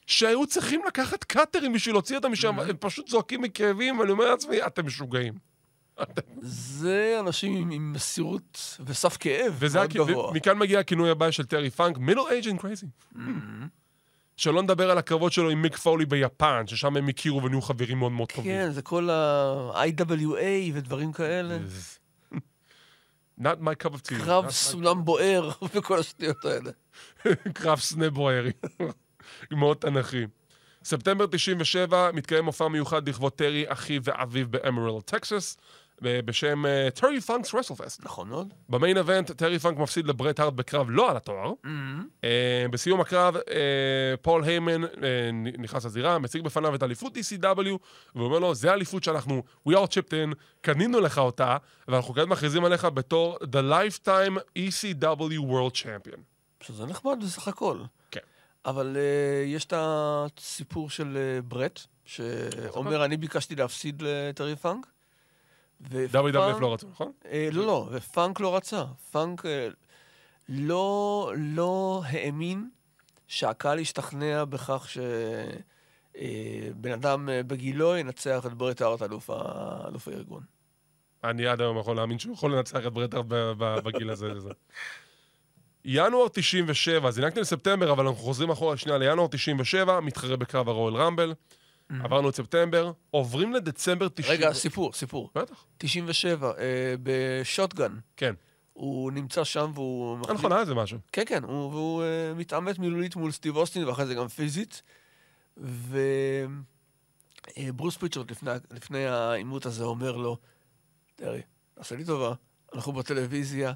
שהיו צריכים לקחת קאטרים בשביל להוציא אותם משם, הם פשוט זועקים מכאבים, ואני אומר לעצמי, אתם משוגעים. זה אנשים עם- עם מסירות וסף כאב מאוד הכ... גבוה. ומכאן מגיע הכינוי הבא של טרי פאנק, middle aged and crazy. שלא נדבר על הקרבות שלו עם מיק פולי ביפן, ששם הם הכירו ונהיו חברים מאוד מאוד טובים. כן, זה כל ה-IWA ודברים כאלה. Not my cup of tea. קרב סולם בוער וכל השטויות האלה. קרב סנה בוער. מאוד תנכי. ספטמבר 97 מתקיים מופע מיוחד לכבוד טרי, אחיו ואביו באמרילו, טקסס, בשם Terry Funk's WrestleFest. נכון מאוד. ב main event, טרי פאנק מפסיד לברט הארט בקרב לא על התואר. אה, בסיום הקרב, אה, פול היימן אה, נכנס לזירה, מציג בפניו את אליפות ECW, ואומר לו, זה האליפות שאנחנו, we all chipped in, קנינו לך אותה, ואנחנו כעת מכריזים עליך בתור The Lifetime ECW World Champion. שזה נחמד בסך הכל. כן. אבל uh, יש את הסיפור של uh, ברט, שאומר, אני ביקשתי להפסיד לטרי פאנק. WWF לא רצו, נכון? אה, לא, לא, ופאנק לא רצה. פאנק אה, לא, לא האמין שהקהל ישתכנע בכך שבן אדם אה, בגילו ינצח את ברט הארט, אלוף הארגון. אני עד היום יכול להאמין שהוא יכול לנצח את ברט הארט בגיל הזה. זה. ינואר 97, זינקתי לספטמבר, אבל אנחנו חוזרים אחורה שנייה לינואר 97, מתחרה בקרב הרואל רמבל. עברנו את ספטמבר, עוברים לדצמבר 90... רגע, סיפור, סיפור. בטח, 97, אה, בשוטגן. כן. הוא נמצא שם והוא... אה, נכון, היה איזה משהו. כן, כן, הוא, והוא uh, מתעמת מילולית מול סטיב אוסטין, ואחרי זה גם פיזית. וברוס פריצ'רד לפני, לפני העימות הזה אומר לו, תראי, עשה לי טובה, אנחנו בטלוויזיה,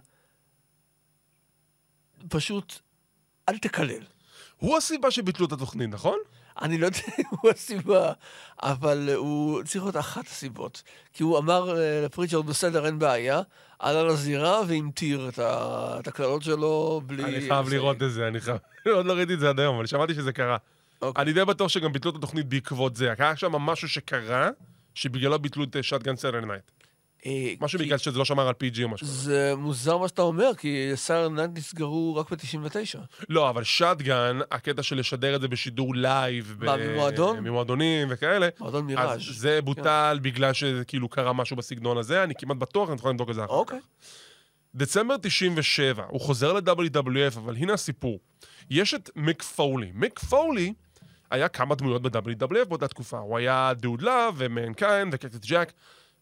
פשוט אל תקלל. הוא הסיבה שביטלו את התוכנית, נכון? אני לא יודע אם הוא הסיבה, אבל הוא צריך להיות אחת הסיבות. כי הוא אמר אה, לפריצ'רד, בסדר, אין בעיה, עלה לזירה והמטיר את הקללות שלו בלי... אני חייב. לראות את זה, אני חייב... עוד לא ראיתי את זה עד היום, אבל שמעתי שזה קרה. אוקיי. אני די בטוח שגם ביטלו את התוכנית בעקבות זה. היה שם משהו שקרה, שבגללו ביטלו את Shotgun Saturday Night. אה, משהו בגלל שזה לא שמר על PG או משהו. זה מוזר מה שאתה אומר, כי Saturday Night נסגרו רק ב-99. לא, אבל Shotgun, הקטע של לשדר את זה בשידור לייב. מה, ממועדון? ממועדונים וכאלה. מועדון אז מיראז'. זה בוטל בגלל שכאילו קרה משהו בסגנון הזה, אני כמעט בטוח, אני יכול לבדוק את זה אחר כך. אוקיי. דצמבר 97, הוא חוזר ל-WWF, אבל הנה הסיפור. יש את מיק פולי. מיק פולי היה כמה דמויות ב-WWF באותה תקופה. הוא היה דוד לאב ומנקיינד וקקטס ג'ק,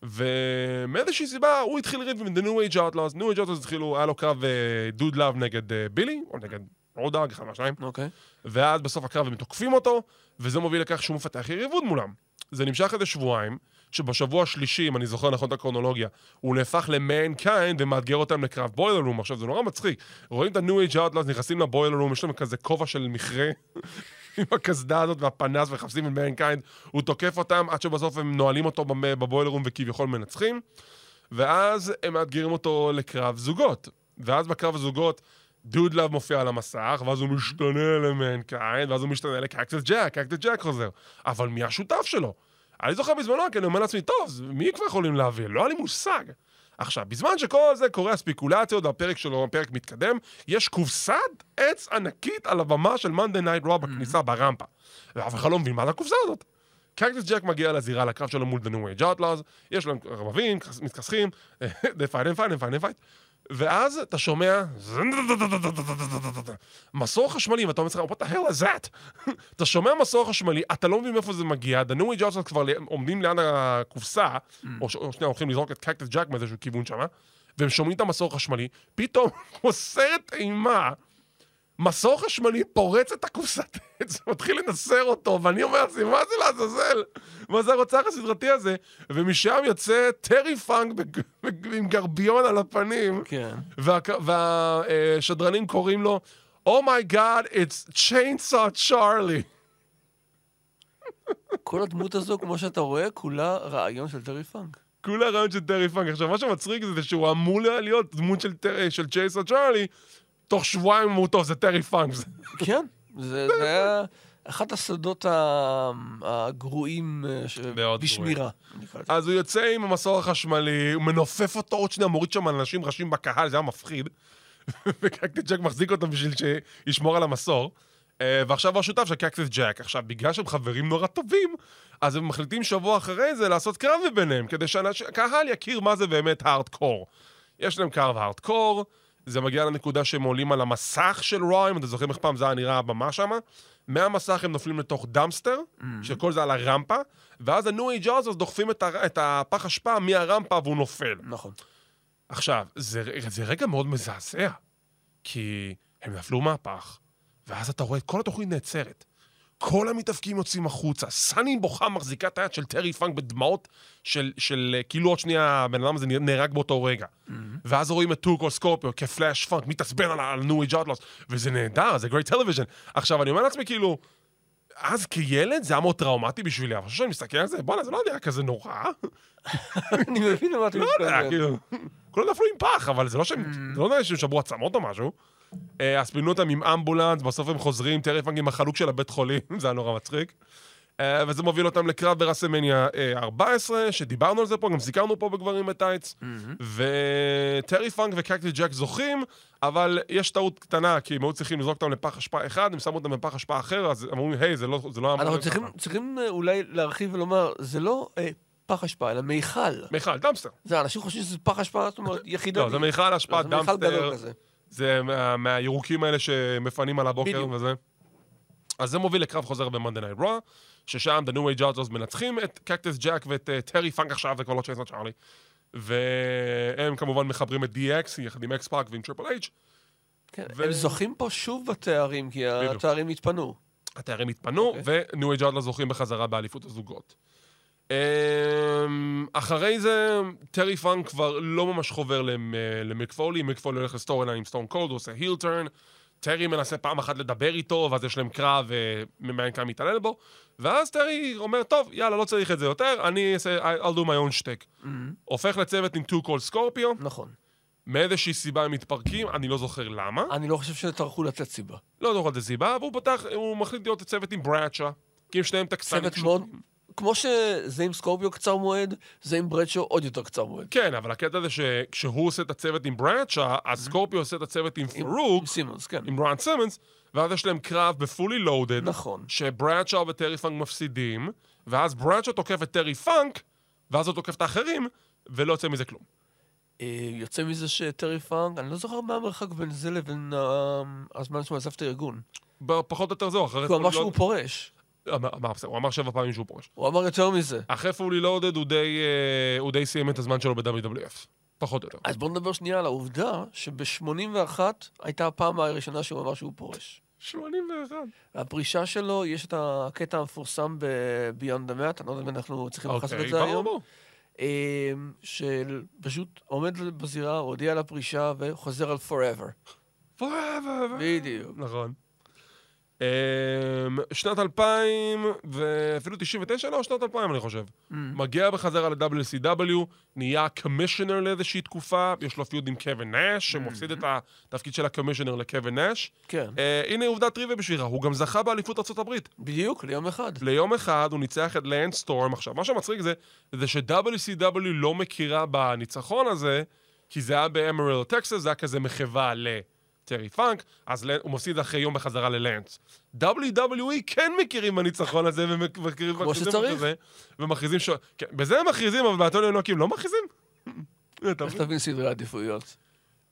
ומאיזושהי סיבה הוא התחיל לריב עם The New Age Outlaws, New Age Outlaws התחילו, היה לו קרב דוד לאב נגד אה, בילי, או נגד רוד דוג, אחד מהשניים, אוקיי. ואז בסוף הקרב הם תוקפים אותו, וזה מוביל לכך שהוא מפתח יריבות מולם. זה נמשך איזה שבועיים, שבשבוע השלישי, אם אני זוכר נכון את הקרונולוגיה, הוא נהפך למנקיינד ומאתגר אותם לקרב boiler room. עכשיו, זה נורא מצחיק. רואים את ה-New Age Outlaws, נכנסים ל boiler room, יש להם כזה כובע של מכרה, עם הקסדה הזאת והפנס, ומחפשים את מנקיינד. הוא תוקף אותם עד שבסוף הם נועלים אותו במ- ב boiler room וכביכול מנצחים. ואז הם מאתגרים אותו לקרב זוגות. ואז בקרב הזוגות, דוד לאב מופיע על המסך, ואז הוא משתנה למנקיינד, ואז הוא משתנה לקקטס ג'ק, קקטס ג'ק חוזר. אבל מי השותף שלו? אני זוכר בזמנו, כי אני אומר לעצמי, טוב, מי כבר יכולים להביא? לא היה לי מושג. עכשיו, בזמן שכל זה קורה, הספיקולציות, והפרק שלו, הפרק מתקדם, יש קופסת עץ ענקית על הבמה של Monday Night Raw בכניסה ברמפה. ואף אחד לא מבין מה זה הקופסה הזאת. קקטס ג'ק מגיע לזירה לקרב שלו מול The New Age Outlaws, יש להם רבבים, מתכסחים, they fight and fight and fight and fight, ואז אתה שומע מסור חשמלי, ואתה אומר לעצמך, what the hell is that? אתה שומע מסור חשמלי, אתה לא מבין מאיפה זה מגיע, Age Outlaws כבר עומדים ליד הקופסה, או ש- או שנייה הולכים לזרוק את קקטס ג'ק מאיזשהו כיוון שמה, והם שומעים את המסור החשמלי, פתאום כמו סרט אימה, מסור חשמלי פורץ את הקופסת עץ, מתחיל לנסר אותו, ואני אומר לעצמי, מה זה לעזאזל? מה זה הרוצח הסדרתי הזה? ומשם יוצא טרי פאנק בג- עם גרביון על הפנים, כן. והשדרנים קוראים לו, oh it's chainsaw Charlie. כל הדמות הזו, כמו שאתה רואה, כולה רעיון של טרי פאנק. כולה רעיון של טרי פאנק. עכשיו, מה שמצחיק זה שהוא אמור להיות דמות של, טר- של Chainsaw Charlie, תוך שבועיים אמרו, טוב, זה טרי פאנק. כן, זה היה אחד הסודות ה- הגרועים אה, בשמירה. אז הוא יוצא עם המסור החשמלי, הוא מנופף אותו עוד שנייה, מוריד שם אנשים ראשים בקהל, זה היה מפחיד. וקקטס ג'ק מחזיק אותו בשביל שישמור על המסור. אה, ועכשיו הוא השותף של קקטס ג'ק. עכשיו, בגלל שהם חברים נורא טובים, אז הם מחליטים שבוע אחרי זה לעשות קרב ביניהם, כדי שהקהל יכיר מה זה באמת הארדקור. יש להם קרב הארדקור, זה מגיע לנקודה שהם עולים על המסך של Raw, אם אתם זוכרים איך פעם זה היה נראה הבמה שם. מהמסך הם נופלים לתוך dumpster, שכל זה על הרמפה, ואז ה-New Age Outlaws דוחפים את, הר... את הפח אשפה מהרמפה והוא נופל. נכון. עכשיו, זה, זה רגע מאוד מזעזע, כי הם נפלו מהפח, ואז אתה רואה את כל התוכנית נעצרת. כל המתאבקים יוצאים החוצה, סאני בוכה מחזיקה את היד של טרי פאנק בדמעות של, של אה, כאילו עוד שנייה הבן אדם הזה נהרג באותו רגע. ואז רואים את טו קולד סקורפיו כפלאש פאנק מתעצבן על ה-New Age Outlaws, וזה נהדר, זה great television. עכשיו, אני אומר לעצמי כאילו, אז כילד זה היה מאוד טראומטי בשבילי, אבל עכשיו שאני מסתכל על זה, בואנה, זה לא נראה כזה נורא. אני מבין למה אתה לא יודע, מתכוון. כאילו, כולם נפלו עם פח, אבל זה לא שהם, זה לא נראה שהם שברו עצמות או משהו. אה, אז פינו אותם עם אמבולנס, בסוף הם חוזרים, טרי פאנק עם החלוק של הבית חולים, זה היה נורא מצחיק. אה, וזה מוביל אותם לקרב ברסלמניה אה, 14, שדיברנו על זה פה, גם סיקרנו פה בגברים בטייץ. וטרי פאנק וקקטס ג'ק זוכים, אבל יש טעות קטנה, כי הם היו צריכים לזרוק אותם לפח אשפה אחד, הם שמו אותם בפח אשפה אחר, אז אמרו, היי, זה לא זה לא... אנחנו צריכים- ככה." צריכים אה, אולי להרחיב ולומר, זה לא אה, פח אשפה, אלא מיכל. מיכל, dumpster. זה, אנשים חושבים שזה פח אשפה, זאת אומרת, יחידני. לא, זה מיכל אשפה, זה מיכל. גדול כזה. זה מה, מהירוקים האלה שמפנים על הבוקר בדיוק. וזה. אז זה מוביל לקרב חוזר ב-Monday Night Raw, ששם The New Age Outlaws מנצחים את קקטס ג'ק ואת טרי פאנק עכשיו, זה כבר לא צ'יינסו צ'ארלי. והם כמובן מחברים את DX יחד עם אקס-פאק ועם טריפל אייץ'. כן, ו- הם זוכים פה שוב בתארים, כי התארים התפנו. התארים התפנו, אוקיי. ו-New Age Outlaws זוכים בחזרה באליפות הזוגות. אמ, אחרי זה, טרי פאנק כבר לא ממש חובר למ- למיק פולי, מיק פולי הולך ל storyline עם סטון קולד, הוא עושה heel turn, טרי מנסה פעם אחת לדבר איתו, ואז יש להם קרב ומנקיינד מתעלל בו, ואז טרי אומר, טוב, יאללה, לא צריך את זה יותר, אני אעשה, I'll do my own shtick. הופך לצוות עם טו קול סקורפיו, נכון. מאיזושהי סיבה הם מתפרקים, אני לא זוכר למה. אני לא חושב שטרחו לתת סיבה. לא זוכר את הסיבה, והוא פתח, הוא מחליט להיות צוות עם ברדשו, כי הם שניהם טקסנים. צוות מאוד... כמו שזה עם סקורפיו קצר מועד, זה עם ברדשו עוד יותר קצר מועד. כן, אבל הקטע זה שכשהוא עושה את הצוות עם ברדשו, אז סקורפיו עושה את הצוות עם פארוק, עם סימונס, כן. עם רון סימונס, ואז יש להם קרב ב Fully Loaded, נכון. שברדשו וטרי פאנק מפסידים, ואז ברדשו תוקף את טרי פאנק, ואז הוא תוקף את האחרים, ולא יוצא מזה כלום. אה, יוצא מזה שטרי פאנק, אני לא זוכר מה המרחק בין זה לבין אה, הזמן שהוא עזב את הארגון. פחות או יותר זהו, אחרי... הוא אמר שהוא פורש. אמר, בסדר, הוא אמר שבע פעמים שהוא פורש. הוא אמר יותר מזה. אחרי פולי הוא די, אה, הוא די סיים את הזמן שלו ב-WWF. פחות או יותר. אז בואו נדבר שנייה על העובדה שב-81 הייתה הפעם הראשונה שהוא אמר שהוא פורש. 81. הפרישה שלו, יש את הקטע המפורסם ב-Beyond the Mat, אני לא יודע אם אנחנו צריכים את אוקיי, זה ברור, היום, ברור. אה, של פשוט עומד בזירה, הודיע על הפרישה וחוזר על Forever. Forever. בדיוק. נכון. אמ, שנת 2000, ואפילו 99, לא, שנת 2000 אני חושב. Mm. מגיע בחזרה ל-WCW, נהיה קומישיונר לאיזושהי תקופה, יש לו פיוד עם קווין נאש, שמפסיד את התפקיד של הקומישיונר לקווין נאש. כן, אה, הנה עובדת טריוויה בשבילך, הוא גם זכה באליפות ארה"ב. בדיוק, ליום אחד. ליום אחד הוא ניצח את לנד סטורם. עכשיו, מה שמצחיק זה, זה ש-WCW לא מכירה בניצחון הזה, כי זה היה באמרל טקסס, זה היה כזה מחווה לטרי פאנק, אז הוא מפסיד אחרי יום בחזרה ללנדס. WWE כן מכירים בניצחון הזה, ומכירים כמו שצריך. ומכריזים ש... כן, בזה הם מכריזים, אבל באתוני אלוקים לא מכריזים? איך? תבין סדרי עדיפויות?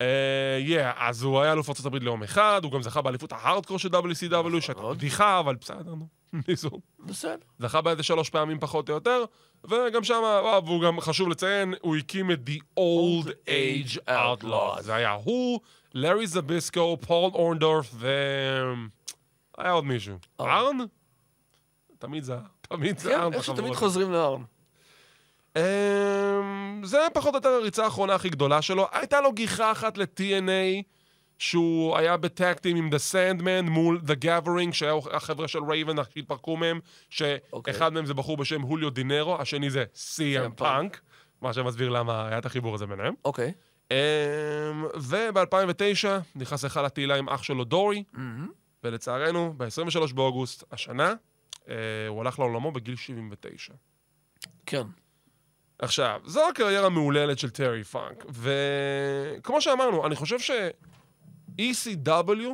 אה, yeah, אז הוא היה אלוף ארצות הברית ליום אחד, הוא גם זכה באליפות ההארדקור של WCW, שהייתה מאוד. בדיחה, אבל בסדר, נו. ניסו. בסדר. זכה באיזה שלוש פעמים פחות או יותר, וגם שם, והוא גם חשוב לציין, הוא הקים את The Old Age Outlaws. זה היה הוא, לארי זביסקו, פול אורנדורף ו... היה עוד מישהו. ארן. ארן? תמיד זה, תמיד זה כן, ארן איך שתמיד. חוזרים לארן. אמ, זה פחות או יותר הריצה האחרונה הכי גדולה שלו. הייתה לו גיחה אחת ל-TNA, שהוא היה ב tag team עם The Sandman מול The Gathering, שהיו החבר'ה של רייבן שהתפרקו מהם, אוקיי. שאחד מהם זה בחור בשם חוליו דינרו, השני זה CM CM פאנק, מה שמסביר למה היה את החיבור הזה ביניהם. אוקיי. אמ, וב-2009 נכנס היכל התהילה עם אח שלו דורי, ולצערנו, ב-23 באוגוסט השנה, אה, הוא הלך לעולמו בגיל 79. כן. עכשיו, זו הקריירה המהוללת של טרי פאנק, וכמו שאמרנו, אני חושב ש-ECW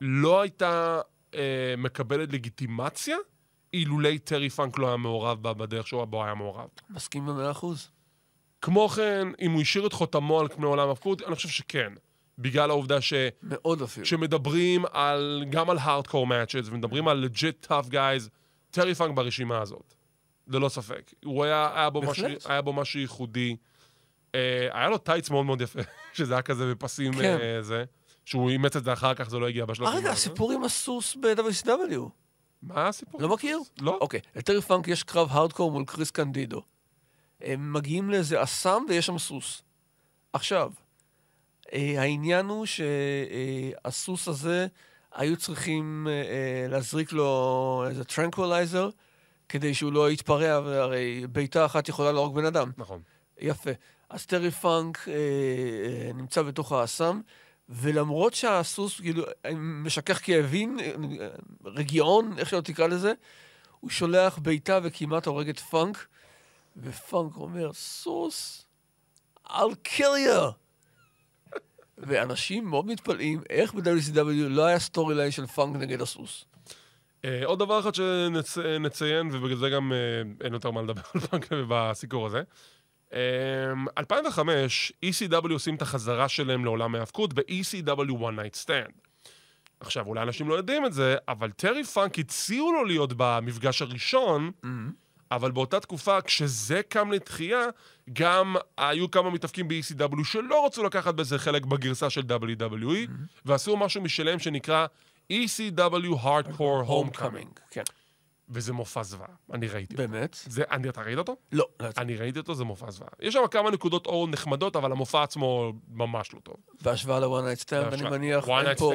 לא הייתה אה, מקבלת לגיטימציה אילולי טרי פאנק לא היה מעורב בה בדרך שהוא בו היה מעורב. מסכים במאה אחוז. כמו כן, אם הוא השאיר את חותמו על פני עולם הפקוד, אני חושב שכן. בגלל העובדה ש... מאוד אפילו. שמדברים על, גם על hardcore matches, ומדברים על legit tough guys, טרי פאנק ברשימה הזאת. ללא ספק. הוא היה, היה, בו, משהו. היה בו משהו ייחודי. אה, היה לו טייץ מאוד מאוד יפה, שזה היה כזה בפסים כן. אה, זה. שהוא אימץ את זה אחר כך, זה לא הגיע בשלב אה, רגע, הסיפור עם הסוס ב-WCW. מה הסיפור? לא מכיר? לא. אוקיי, לטרי פאנק יש קרב הארדקור מול קריס קנדידו. הם מגיעים לאיזה אסם ויש שם סוס. עכשיו, העניין הוא שהסוס הזה, היו צריכים להזריק לו איזה tranquilizer, כדי שהוא לא יתפרע, והרי בעיטה אחת יכולה להרוג בן אדם. נכון. יפה. אז טרי פאנק אה, אה, נמצא בתוך האסם, ולמרות שהסוס כאילו משכך כאבים, אה, רגיעון, איך שלא תקרא לזה, הוא שולח בעיטה וכמעט הורג את פאנק, ופאנק אומר, סוס, I'll kill you. ואנשים מאוד מתפלאים איך ב-WCW לא היה storyline של פאנק נגד הסוס. אה, עוד דבר אחד שנציין, ובגלל זה גם אה, אין יותר מה לדבר על פאנק בסיקור הזה. אה, 2005, ECW עושים את החזרה שלהם לעולם ההאבקות ב-ECW One Night Stand. עכשיו, אולי אנשים לא יודעים את זה, אבל טרי פאנק הציעו לו להיות במפגש הראשון, אבל באותה תקופה, כשזה קם לתחייה, גם היו כמה מתאפקים ב-ECW שלא רצו לקחת בזה חלק בגרסה של WWE, ועשו משהו משלהם שנקרא ECW Hardcore Homecoming. כן. וזה מופע זוועה, אני ראיתי אותו. באמת? זה, אני, אתה ראית אותו? לא, לא. אני ראיתי אותו, זה מופע זוועה. יש שם כמה נקודות אור נחמדות, אבל המופע עצמו ממש לא טוב. בהשוואה ל-one night stand, אני מניח, אין פה...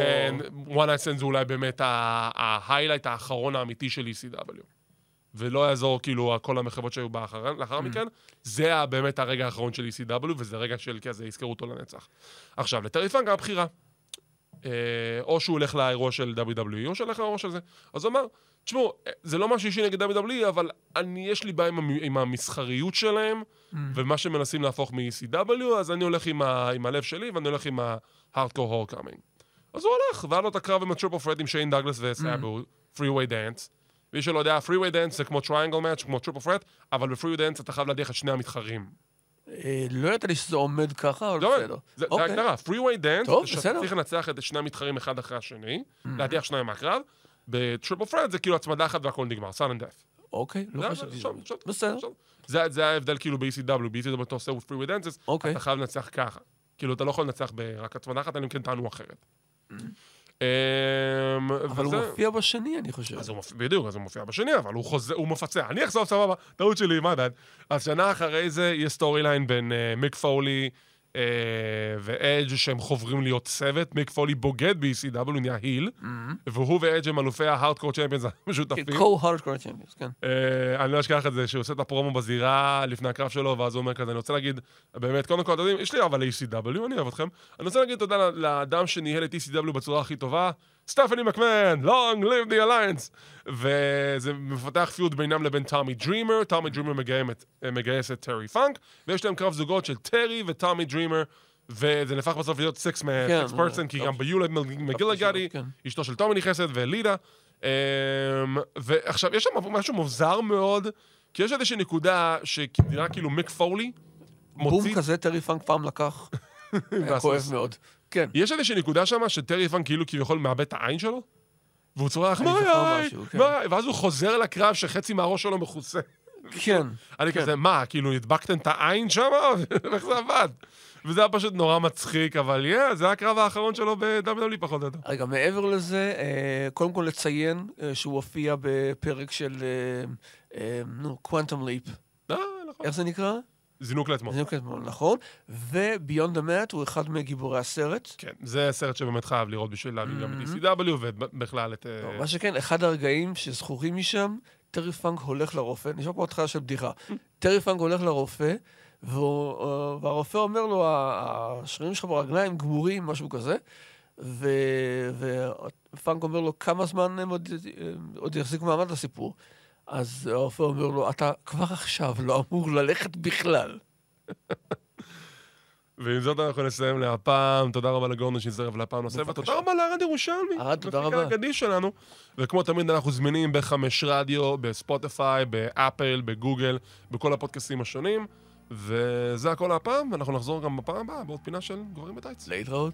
One Night Stand זה אולי באמת ההיילייט האחרון האמיתי של ECW. ולא יעזור כאילו כל המחוות שהיו באחר, לאחר Mm. מכן, זה באמת הרגע האחרון של ECW, וזה רגע של כזה, יזכרו אותו לנצח. עכשיו, לטרי פאנק היה בחירה. אה, או שהוא הולך לאירוע של WWE, או שהוא הולך לאירוע של זה. אז הוא אמר, תשמעו, אה, זה לא משהו אישי נגד WWE, אבל אני, יש לי בעיה עם, המ- עם המסחריות שלהם, ממ. ומה שמנסים להפוך מ-ECW, אז אני הולך עם, ה, עם הלב שלי, ואני הולך עם ה-Hardcore Homecoming. אז הוא הלך, והיה לו את הקרב עם ה triple threat עם שיין דאגלס וסאבו, three-way dance. מי שלא יודע, three-way dance זה כמו triangle match, כמו triple threat, אבל ב three-way dance אתה חייב להדיח את שני המתחרים. אה, לא ידעתי לי שזה עומד ככה, אבל לא, בסדר. זה אוקיי. ההגדרה, three-way dance, טוב, בסדר. צריך לנצח את שני המתחרים אחד אחרי השני, להדיח שניים מהקרב, ב triple threat זה כאילו הצמדה אחת והכל נגמר, sudden death. אוקיי, לא חשבתי. בסדר. זה, ההבדל כאילו ב-ECW, ב-ECW אתה עושה three-way dances, אוקיי. אתה חייב לנצח ככה. כאילו, אתה לא יכול לנצח רק הצמדה אחת, אלא אם כן טענו אחרת. אמ, אבל הוא מופיע בשני, אני חושב. בדיוק, אז הוא מופיע בשני, אבל הוא מפצע. אני אחזור, סבבה, טעות שלי, מה דעת? אז שנה אחרי זה יש storyline בין אה, מיק פולי אה, ואדג' שהם חוברים להיות צוות. מיק פולי בוגד ב-ECW, נהיה heel, והוא ואדג' הם אלופי ה hardcore champions המשותפים. co-hardcore champions, כן. אה, אני לא אשכח את זה, שהוא עושה את הפרומו בזירה לפני הקרב שלו, ואז הוא אומר כזה, אני רוצה להגיד, באמת, קודם כל, אתם יודעים, יש לי אהבה ל-ECW, אני אוהב אתכם. אני רוצה להגיד תודה לאדם שניהל את ECW בצורה הכי טובה, סטפני מקמן, long live the alliance. וזה מפתח feud בינם לבין טומי דרימר, טומי דרימר מגייס את טרי פאנק, ויש להם קרב זוגות של טרי וטומי דרימר. וזה נהפך בסוף להיות סקס כן, פרסון, כי. גם ביולד מגילגדי, כן. אשתו של טומי נכנסת, ולידה. אמ, ועכשיו, יש שם משהו מוזר מאוד, כי יש איזושהי נקודה שנראה כאילו מיק פולי בום. כזה טרי פאנק פעם לקח. היה כואב מאוד. כן. יש איזושהי נקודה שם שטרי פאנק כאילו כביכול מאבד את העין שלו, והוא צורח, אני מה היה? כן. מה היה?" ואז הוא חוזר לקרב שחצי מהראש שלו מכוסה. כן. אני כזה, מה, כאילו הדבקתם את העין שם? איך זה עבד? וזה היה פשוט נורא מצחיק, אבל יא, זה היה הקרב האחרון שלו ב-WWE פחות או יותר. רגע, מעבר לזה, אה, קודם כל לציין אה, שהוא הופיע בפרק של, אה, נו, קוונטום ליפ. אה, נכון. איך זה נקרא? זינוק לאתמול. זה נקרא, נכון. the Mat הוא אחד מגיבורי הסרט. כן, זה סרט שבאמת חייב לראות בשביל להבין גם את ECW ובכלל את... אה, מה שכן, אחד הרגעים שזכורים משם, טרי פאנק הולך לרופא, נשמע כמו התחלה של בדיחה. טרי פאנק הולך לרופא, אה, והרופא אומר לו, "ה- השרירים שלך ברגליים גמורים, משהו כזה, ו- ופאנק אומר לו, כמה זמן הם עוד, הם עוד יחזיקו מעמד לסיפור? אז הרופא אומר לו, אתה כבר עכשיו לא אמור ללכת בכלל. ועם זאת אנחנו נסיים להפעם. תודה רבה לגורדון שהצטרף להפעם נוספת. תודה רבה לארד ירושלמי. ארד, תודה המפיק רבה. האגדי שלנו. וכמו תמיד אנחנו זמינים בחמש רדיו, בספוטיפיי, באפל, בגוגל, בכל הפודקאסטים השונים. וזה הכל להפעם, ואנחנו נחזור גם בפעם הבאה בעוד פינה של גברים בטייץ. להתראות.